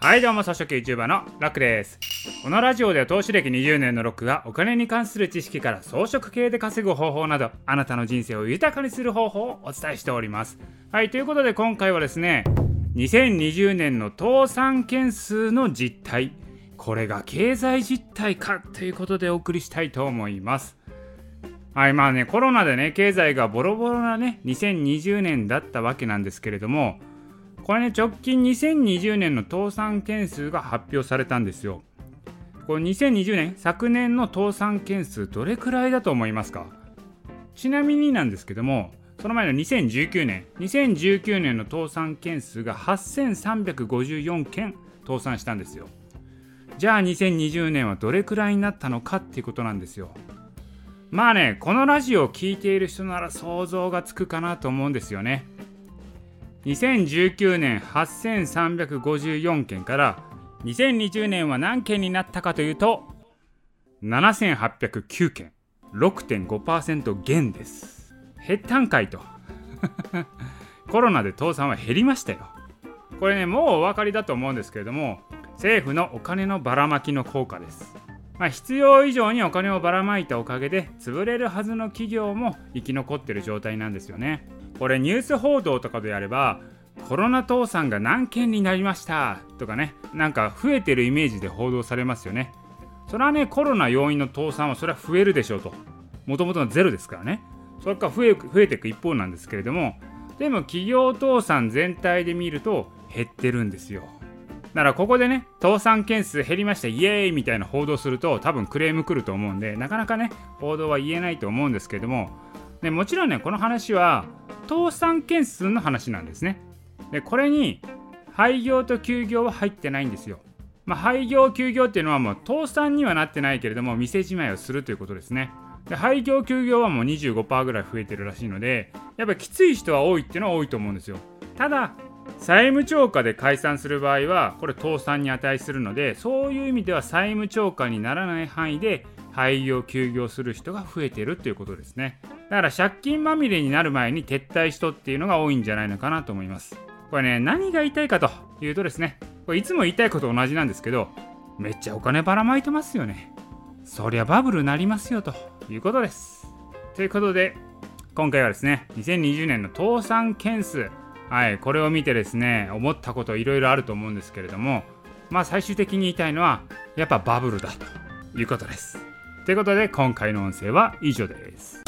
はいどうも、草食 YouTuber のラックです。このラジオでは投資歴20年のロックがお金に関する知識から装飾系で稼ぐ方法など、あなたの人生を豊かにする方法をお伝えしております。はい、ということで今回はですね、2020年の倒産件数の実態、これが経済実態かということでお送りしたいと思います。はい、まあね、コロナでね、経済がボロボロなね、2020年だったわけなんですけれども、これね、直近2020年の倒産件数が発表されたんですよ。これ2020年、昨年の倒産件数どれくらいだと思いますか？ちなみになんですけども、その前の2019年、2019年の倒産件数が8354件倒産したんですよ。じゃあ2020年はどれくらいになったのかっていうことなんですよ。まあね、このラジオを聴いている人なら想像がつくかなと思うんですよね。2019年8354件から2020年は何件になったかというと7809件6.5%減です。減ったんかいと。コロナで倒産は減りましたよ。これねもうお分かりだと思うんですけれども政府のお金のばらまきの効果です。まあ、必要以上にお金をばらまいたおかげで潰れるはずの企業も生き残ってる状態なんですよね。これニュース報道とかでやればコロナ倒産が何件になりました？とかねなんか増えてるイメージで報道されますよね。それはねコロナ要因の倒産はそれは増えるでしょうと。もともとのゼロですからね。それから増え増えていく一方なんですけれどもでも企業倒産全体で見ると減ってるんですよ。だからここでね倒産件数減りましたイエーイみたいな報道すると多分クレーム来ると思うんでなかなかね報道は言えないと思うんですけれどもでもちろんねこの話は倒産件数の話なんですね。でこれに廃業と休業は入ってないんですよ。まあ、廃業休業っていうのはもう倒産にはなってないけれども店じまいをするということですね。で廃業休業はもう25%ぐらい増えてるらしいのでやっぱきつい人は多いっていうのは多いと思うんですよ。ただ債務超過で解散する場合はこれ倒産に値するのでそういう意味では債務超過にならない範囲で廃業休業する人が増えてるっていうことですね。だから借金まみれになる前に撤退しとっていうのが多いんじゃないのかなと思いますこれね何が言いたいかというとですねこれいつも言いたいこと同じなんですけどめっちゃお金ばらまいてますよねそりゃバブルなりますよということですということで今回はですね2020年の倒産件数はい、これを見てですね思ったこといろいろあると思うんですけれどもまあ最終的に言いたいのはやっぱバブルだということです。ということで今回の音声は以上です。